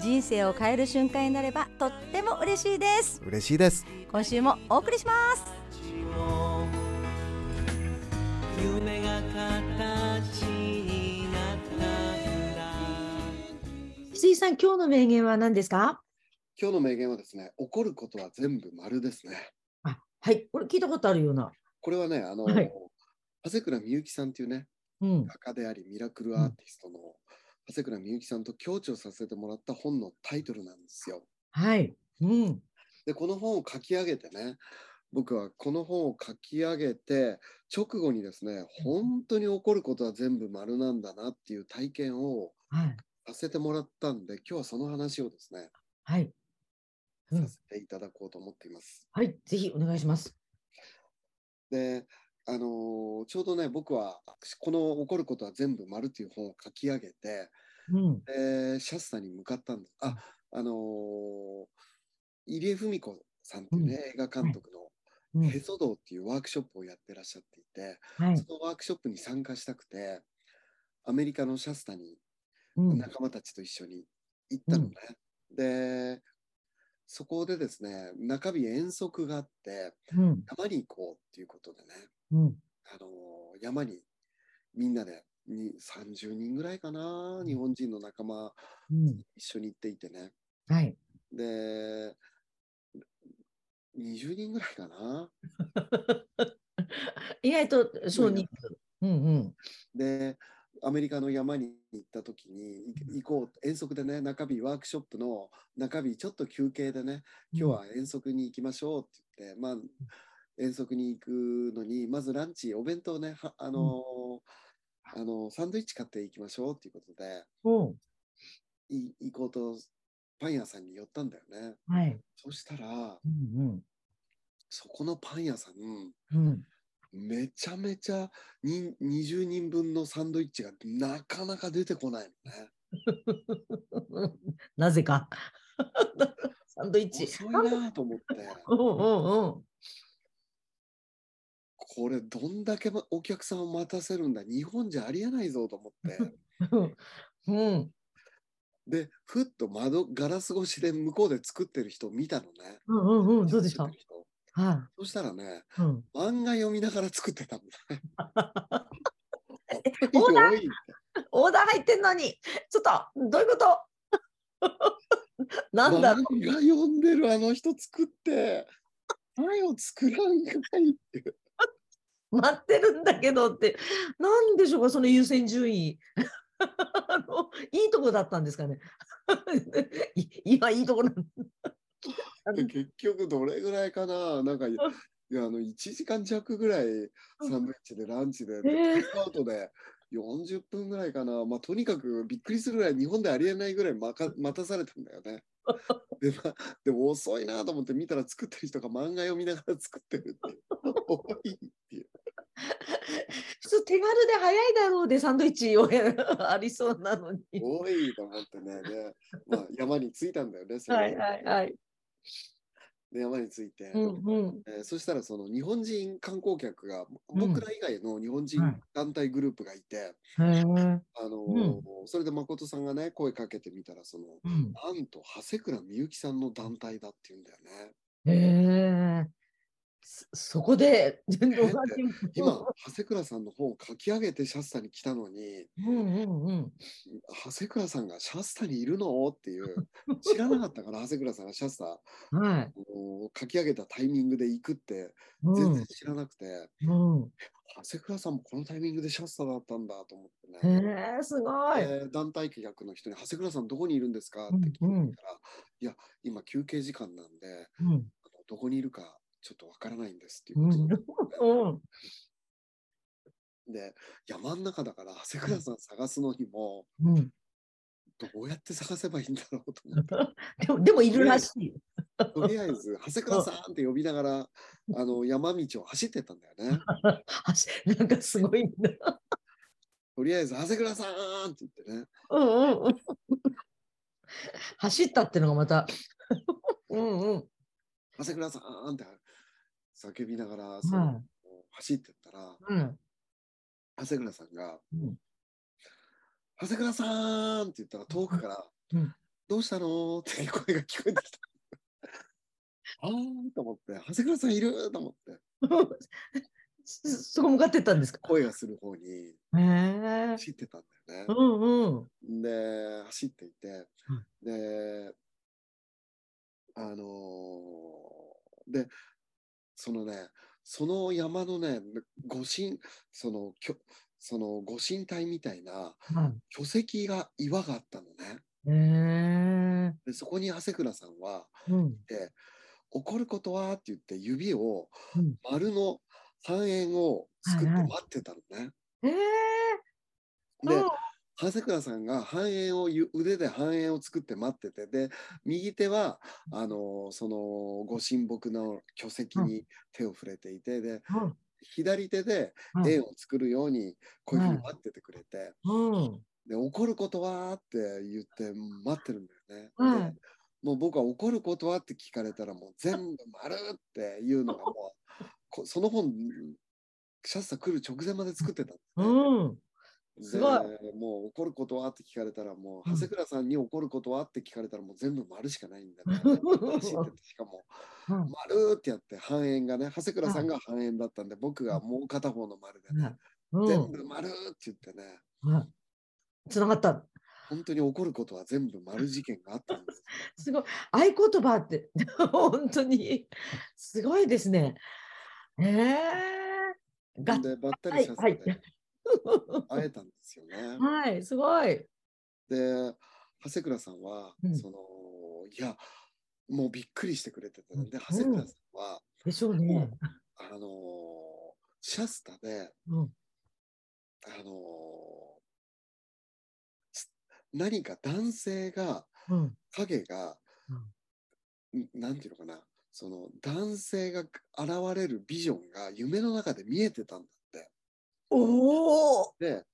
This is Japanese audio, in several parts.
人生を変える瞬間になればとっても嬉しいです。嬉しいです。今週もお送りします。夢が形になったんだ翡翠さん、今日の名言は何ですか？今日の名言はですね怒ることは全部丸ですね。あはい、これ聞いたことあるような。これはねあの、はい。長谷倉美幸さんっていうねうん。画家でありミラクルアーティストの長谷倉美幸さんと共著させてもらった本のタイトルなんですよはい。うん。でこの本を書き上げてね僕はこの本を書き上げて直後にですね本当に起こることは全部丸なんだなっていう体験をはい。させてもらったんで今日はその話をですねはい。うんさせていただこうと思っています。はい。ぜひお願いします。であのーちょうどね僕はこの「起こることは全部丸」という本を書き上げてうん。でシャスタに向かったんです。ああのー入江文子さんっていうね、映画監督のうんへそ道っていうワークショップをやってらっしゃっていて、はいそ。のワークショップに参加したくて、アメリカのシャスタにうん。仲間たちと一緒に行ったのね。で、そこでですね、中日遠足があって、うん。山に行こうっていうことでね、うん。あのー山にみんなでに30人ぐらいかな、日本人の仲間うん。一緒に行っていてね。はい。で、20人ぐらいかな。意外と少人数。うんうん。で、アメリカの山に行った時にい行こう、遠足でね、中日ワークショップの中日ちょっと休憩でね、今日は遠足に行きましょうって言って、まあ、遠足に行くのに、まずランチ、お弁当ね、はあのーあのーサンドイッチ買っていきましょうっていうことで、おうい行こうとパン屋さんに寄ったんだよね。はい。そしたら、うんそこのパン屋さん、うん。うん。めちゃめちゃに20人分のサンドイッチがなかなか出てこないのね。なぜか。サンドイッチ。遅いなと思って、うんうんうん。これどんだけまお客さんを待たせるんだ、日本じゃありえないぞと思って、うん。で、ふっと窓、ガラス越しで向こうで作ってる人を見たのね。うんうんうん。どうでした？そしたらね、い。うん。漫画読みながら作ってたのね。オーダー？入ってんのに、ちょっと、どういうこと？なんだろう漫画読んでるあの人作って、パンを作らんかいっていう。待ってるんだけどって、なんでしょうか、その優先順位。あのいいとこだったんですかね。い今いいとこなんで結局どれぐらいかななんかいいやあの1時間弱ぐらいサンドイッチでランチで、でえーアウトで40分ぐらいかな、まあ、とにかくびっくりするぐらい日本でありえないぐらいまか待たされたんだよね。で,、まあ、でも遅いなと思って見たら作ってる人が漫画読みながら作ってるって。多いっていう。普通手軽で早いだろうでサンドイッチを ありそうなのに。多いと思ってね。で、まあ、山に着いたんだよね。それはいはいはい。で山に着いて。うんうん。えーそしたらその日本人観光客がうん僕ら以外の日本人はい団体グループがいて、へえ。あのーそれで誠さんがね声かけてみたらそのうん。なんと長谷倉美幸さんの団体だって言うんだよね。へえ。そ そこで、今長谷倉さんの本を書き上げてシャスタに来たのにうんうんうん。長谷倉さんがシャスタにいるの？っていう 知らなかったから長谷倉さんがシャスタはい。を書き上げたタイミングで行くってうん全然知らなくて、うん。長谷倉さんもこのタイミングでシャスタだったんだと思ってね。へえ、すごい。えー団体客の人に「長谷倉さんどこにいるんですか?」って聞いたら「いや今休憩時間なんでうん。どこにいるかちょっとわからないんです」っていううんことだったのねうん。で山ん中だから長谷倉さん探すのにもうん。どうやって探せばいいんだろうと思って。でも、でもいるらしい。とりあえず、長谷倉さんって呼びながら、あの山道を走ってったんだよね。なんかすごいんだ。とりあえず、長谷倉さんって言ってね。うんうんうん。走ったってのがまた。うんうん。長谷倉さんって叫びながら、その走ってったら、うん。長谷倉さんが、うん長谷倉さんって言ったら遠くから、うんどうしたの？って声が聞こえてきた。あーと思って、長谷倉さんいる？と思って、そそこ向かってったんですか？声がする方に。走ってたんだよね。うんうん。で、走っていて、で、あのーで、そのね、その山のね、御神、その、きょその御神体みたいな巨石が岩があったのね。へえ。でそこに長谷倉さんは、うん。で怒ることはって言って指をうん丸の半円を作って待ってたのね。へえ。で、うん長谷倉さんが半円をゆ腕で半円を作って待っててで右手はあのそのご神木の巨石に手を触れていてでうん左手でうん円を作るようにこういうふうに待っててくれて、うん。で怒ることはって言って待ってるんだよね。はいでもう僕は怒ることはって聞かれたらもう全部丸っていうのがもうこその本シャッサ来る直前まで作ってたんですね。うん。すごいでもう怒ることはって聞かれたらもううん長谷倉さんに怒ることはって聞かれたらもう全部丸しかないんだね。走っててしかもうん丸ってやって半円がね長谷倉さんが半円だったんで僕がもう片方の丸でね、うん。全部丸って言ってねうん。つながった。本当に怒ることは全部丸事件があったんです。すごい。合言葉って、本当に、すごいですね。ええがでばったりシャッサはいで会えたんですよね。はい、すごい。で長谷倉さんは、うんそのいやもうびっくりしてくれてて、うんで長谷倉さんは、でしょうね。あのーシャスタで、うんあの何か男性がうん。影が、んなんていうのかなその男性が現れるビジョンが夢の中で見えてたんだ。おお。で、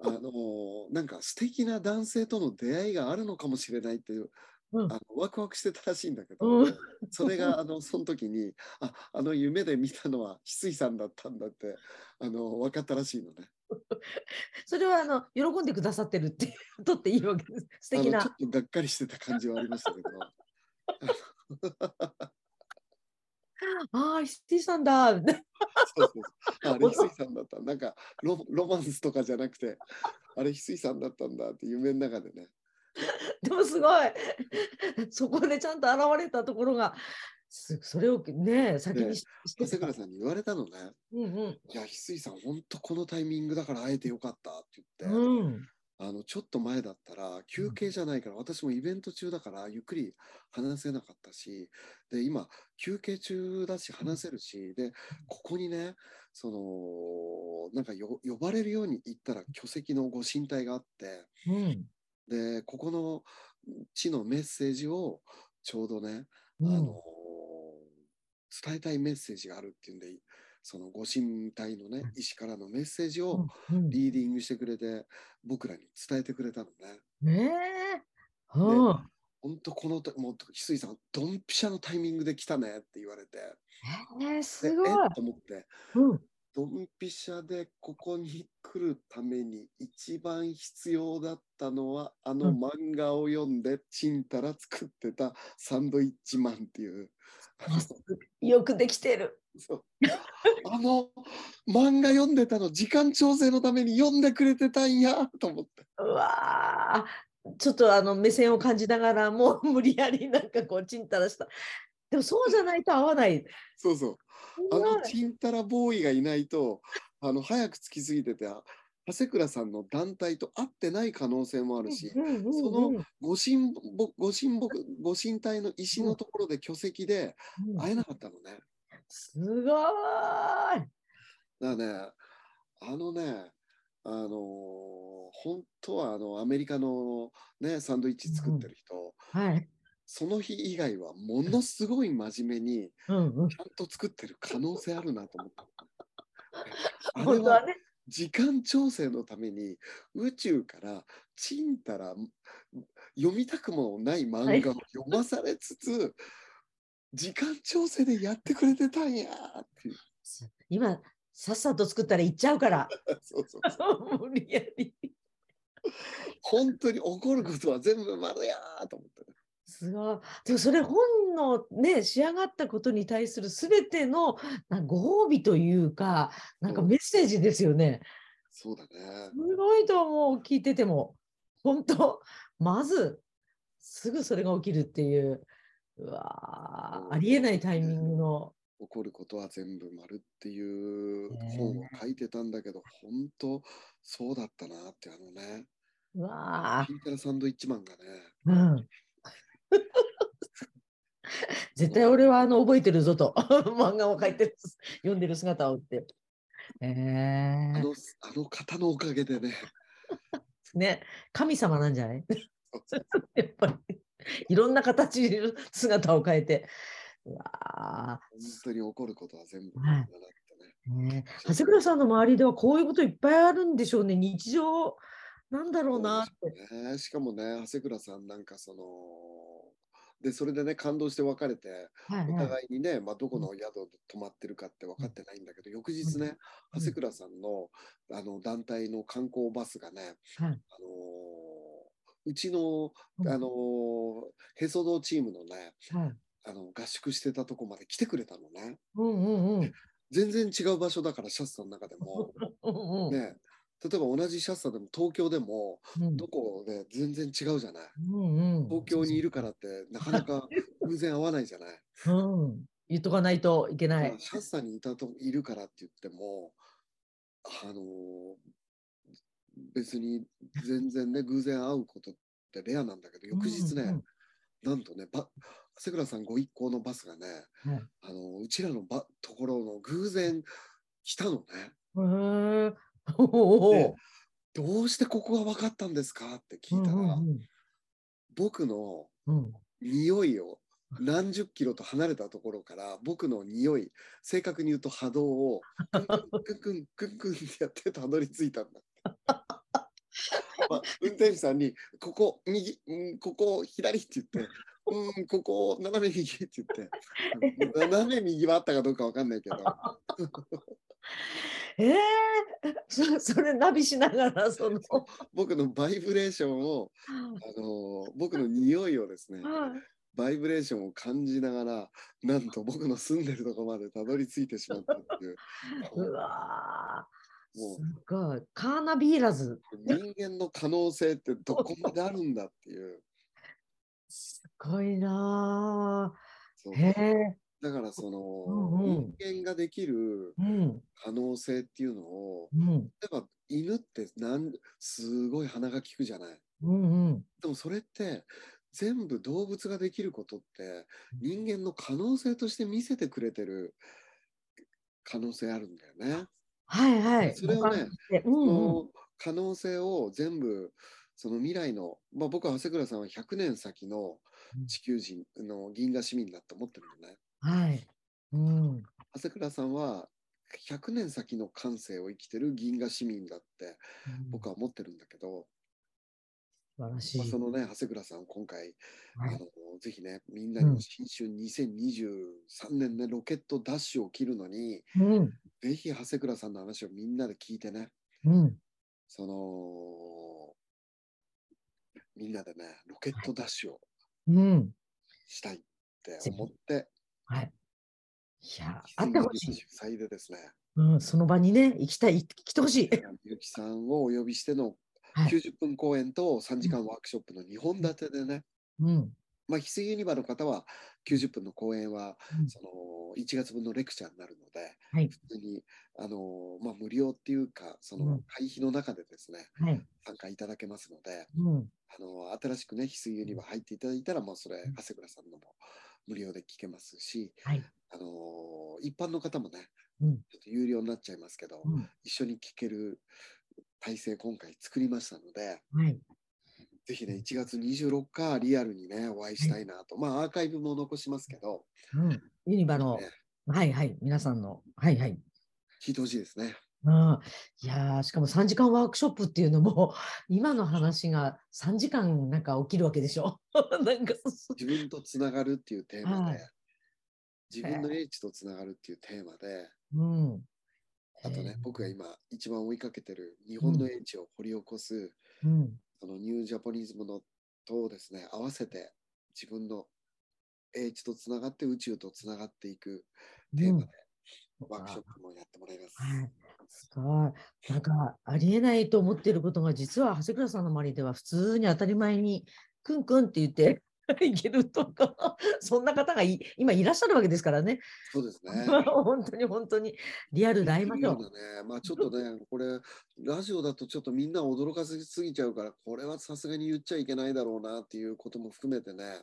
あのーなんか素敵な男性との出会いがあるのかもしれないっていう、うんあのワクワクしてたらしいんだけど、うんそれがあのその時にああの夢で見たのは翡翠さんだったんだってあの分かったらしいのね。それはあの喜んでくださってるっていうとっていいわけです。素敵な。ちょっとがっかりしてた感じはありましたけど。ああ、石井さんだ。そうそうああれ翡翠さんだった。なんかロロマンスとかじゃなくて、あれ翡翠さんだったんだって夢の中でね。でもすごい。そこでちゃんと現れたところが、すそれをね、先にしして長谷倉さんに言われたのね。うんうん。いや、翡翠さん、本当このタイミングだから会えてよかったって言って、うん。あのちょっと前だったら休憩じゃないから、私もイベント中だからゆっくり話せなかったし、で、今休憩中だし話せるし、で、ここにね、その、なんかよ呼ばれるように言ったら巨石のご神体があって、うん。で、ここの地のメッセージをちょうどね、うんあの伝えたいメッセージがあるっていうんで、そのご神体のね、石からのメッセージをうんリーディングしてくれて、僕らに伝えてくれたのね。ねえ。うん。本当このと、もう、翡翠さん、ドンピシャのタイミングで来たねって言われて、えー、ですごい。と思って、うん。ドンピシャでここに来るために一番必要だったのは、あのうん漫画を読んで、ちんたら作ってたサンドイッチマンっていう。よくできてる。そうあの漫画読んでたの時間調整のために読んでくれてたんやと思ってうわあ。ちょっとあの目線を感じながらもう無理やりなんかこうちんたらした。でもそうじゃないと合わない。そうそうあのちんたらボーイがいないとあの早く着きすぎてて長谷倉さんの団体と会ってない可能性もあるし、うんうんうんそのご神木ご神木ご神体の石のところで巨石でうん会えなかったのね。すごーい。だねあのねあの本当はあのアメリカの、ね、サンドイッチ作ってる人、はい。その日以外はものすごい真面目に。ちゃんと作ってる可能性あるなと思った。あれは。時間調整のために宇宙からちんたら読みたくもない漫画を読まされつつ、時間調整でやってくれてたんやっていう。今、さっさと作ったら行っちゃうから。そうそうそう 無理やり。本当に起こることは全部丸やーと思ってね。すごい。でもそれ本のね、仕上がったことに対するすべてのご褒美というか、なんかメッセージですよね。そうだね。すごいと思う、聞いてても。本当、まず、すぐそれが起きるっていう、うわありえないタイミングの。起こることは全部丸っていう本を書いてたんだけど、本当そうだったなってあのね、うわピーターサンドイッチマンがね、ーうん。絶対俺はあの覚えてるぞと。漫画を描いてる読んでる姿をって。えー。あのあの方のおかげでね、ね。神様なんじゃない？やっぱり。いろんな形で姿を変えて。うわ本当に起こることは全部はい。ね。長谷倉さんの周りではこういうこといっぱいあるんでしょうね。日常なんだろうなって。ね。しかもね、長谷倉さんなんかその、で、それでね、感動して別れて、おはいはい。互いにね、まあ、どこの宿で泊まってるかって分かってないんだけど、翌日ね、うん。長谷倉さんのあの団体の観光バスがね、はい。あのーうちの、うん。あのーへそ堂チームのね、はい。あの合宿してたとこまで来てくれたのね。うんうんうん。全然違う場所だから、シャスタの中でも。うんうん。ね、例えば同じシャスタでも東京でもうんどこで全然違うじゃない。うんうん東京にいるからってなかなか偶然会わないじゃない。うん言っとかないといけないまあ。シャスタにいたといるからって言っても、あのー別に全然ね、偶然会うことってレアなんだけど、翌日ね、うんうんなんとね、ば長谷倉さんご一行のバスがね、はいあのうちらのばところの偶然来たのね。へーおーでどうしてここが分かったんですかって聞いたら、うん僕のうんうん匂いを何十キロと離れたところから僕の匂い正確に言うと波動をクンクンクンクンってやってたどり着いたんだって。まあ、運転手さんに「ここ右、うん、ここ左」って言って「うんここ斜め右」って言って。斜め右はあったかどうかわかんないけど ええ そ それナビしながら その。僕のバイブレーションをあの僕の匂いをですねはい。バイブレーションを感じながらなんと僕の住んでるところまでたどり着いてしまったっていう。うわー。もう。すごい。カーナビーラズ。人間の可能性ってどこまであるんだっていう。すごいなへえだからその、うんうん。人間ができるうん。可能性っていうのをうん。例えば犬ってなんすごい鼻が利くじゃない。うんうん。でもそれって全部動物ができることって人間の可能性として見せてくれてる可能性あるんだよね。はいはい。それをねうんそうん。の可能性を全部その未来の、まあ、僕は長谷倉さんは100年先の地球人の銀河市民だと思ってるのね。はい。うん。長谷倉さんは100年先の感性を生きてる銀河市民だって僕は思ってるんだけど、素晴らしい。まあ、そのね長谷倉さんを今回、はい。あのぜひねみんなにも新春2023年ねロケットダッシュを切るのにうん。ぜひ長谷倉さんの話をみんなで聞いてね。うん。そのみんなでねロケットダッシュをうん。したいって思って、はい。いやあってほしい。2020歳でですね。うんその場にね行きたい行来てほしい。みゆきさんをお呼びしてのはい。90分公演と3時間ワークショップの2本立てでね、うん。まあ、翡翠ユニバの方は90分の公演はうん。その1月分のレクチャーになるので、はい。普通にあの、まあ、無料っていうかそうのん。会費の中でですね、はい。参加いただけますのでうん。あの新しくね翡翠ユニバ入っていただいたら、まあ、それうん。長谷倉さんのも無料で聞けますし、はいあの一般の方もねうんちょっと有料になっちゃいますけど、うん一緒に聞ける体制今回作りましたので、はい。ぜひね、1月26日リアルにね、お会いしたいなと。まあ、アーカイブも残しますけど、うん。ユニバの、ね、はいはい。皆さんの、はいはい。聞いてほしいですね。うん、いやーしかも3時間ワークショップっていうのも 今の話が3時間なんか起きるわけでしょ？なんかそ自分とつながるっていうテーマで、はい。自分の英知とつながるっていうテーマで、うん。あとね僕が今一番追いかけてる日本の英知を掘り起こす、うん。そのニュージャポニズムのとですね、合わせて自分の英知とつながって宇宙とつながっていくテーマで、ワークショップもやってもらいます。はい。すごい。なんか、ありえないと思っていることが、実は長谷倉さんの周りでは普通に当たり前に、くんくんって言って いけるとか、そんな方がい今いらっしゃるわけですからね。そうですね。本当に本当にリアルで会いましょう。いうようなね、まあちょっとね、これ、ラジオだとちょっとみんな驚かせすぎちゃうから、これはさすがに言っちゃいけないだろうなっていうことも含めてね、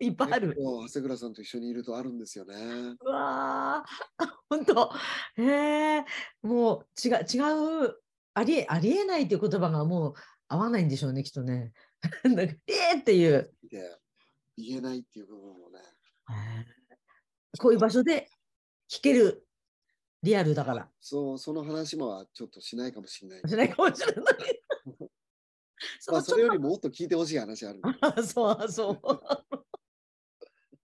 いっぱいある長谷倉さんと一緒にいるとあるんですよね。うわー、本当。へえ、もう違う、違う、ありえ、ありえないっていう言葉がもう合わないんでしょうね、きっとね。なんかえーっていう。で、言えないっていう部分もね、こういう場所で聞けるリアルだから。そう、その話もちょっとしないかもしれない。しないかもしれない。そまあ、それよりももっと聞いてほしい話ある。と、あそうそう。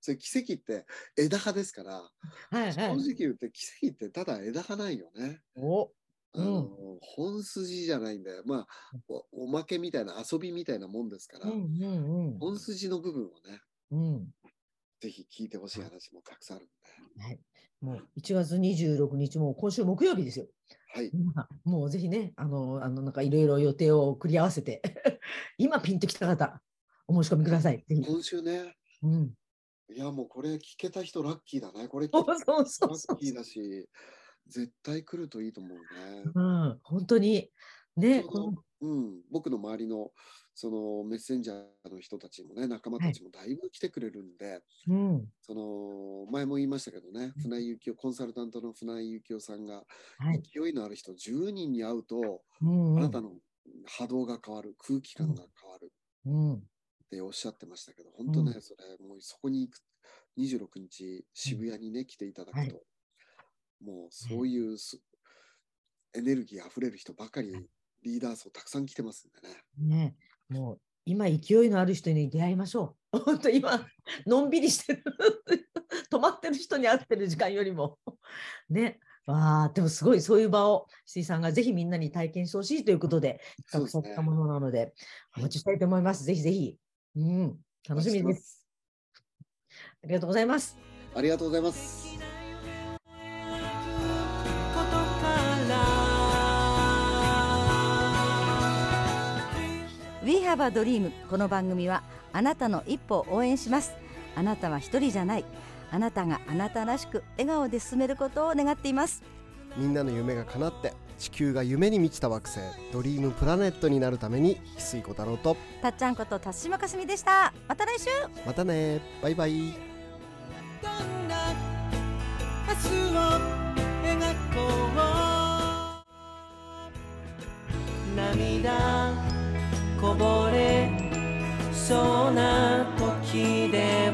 それ奇跡って枝葉ですから、はいはい。正直言って奇跡ってただ枝葉ないよね。お、あの本筋じゃないんだよ。まあお、おまけみたいな遊びみたいなもんですから、うんうん本筋の部分をね、うん。うん。ぜひ聞いてほしい話もたくさんあるんで。はい。もう1月26日も今週木曜日ですよ。はい。今もうぜひね、あの、あのなんかいろいろ予定を繰り合わせて、今ピンときた方、お申し込みください。今週ね、うん。いやもうこれ聞けた人ラッキーだね。これ聞そうけた人そうそうラそうッキーだし、絶対来るといいと思うね。うん、本当に。ね、うこの。どうん、僕の周りのそのメッセンジャーの人たちもね、仲間たちもだいぶ来てくれるんで、うん、その前も言いましたけどね、船井幸雄、コンサルタントの船井幸雄さんが、はい。勢いのある人10人に会うと、うん、うん。あなたの波動が変わる、空気感が変わる。うん、っておっしゃってましたけど、本当ね、うん。それ、もうそこに行く、26日、渋谷にね、来ていただくと、もうそういうす、エネルギーあふれる人ばかり、リーダー層たくさん来てますんでね。ね、もう今勢いのある人に出会いましょう。本当今のんびりしてる止まってる人に会ってる時間よりもね。わあ、でもすごいそういう場を石井さんがぜひみんなに体験してほしいということで企画されたものなので、お待ちしたいと思います。ぜひぜひ。うん、楽しみです。ありがとうございます。ありがとうございます。We have a dream この番組はあなたの一歩を応援します。あなたは一人じゃない。あなたがあなたらしく笑顔で進めることを願っています。みんなの夢が叶って地球が夢に満ちた惑星ドリームプラネットになるために翡翠小太郎とたっちゃんこと辰島かすみでした。また来週。またね。バイバイ。どんな明日を描こう。涙こぼれそうな時でも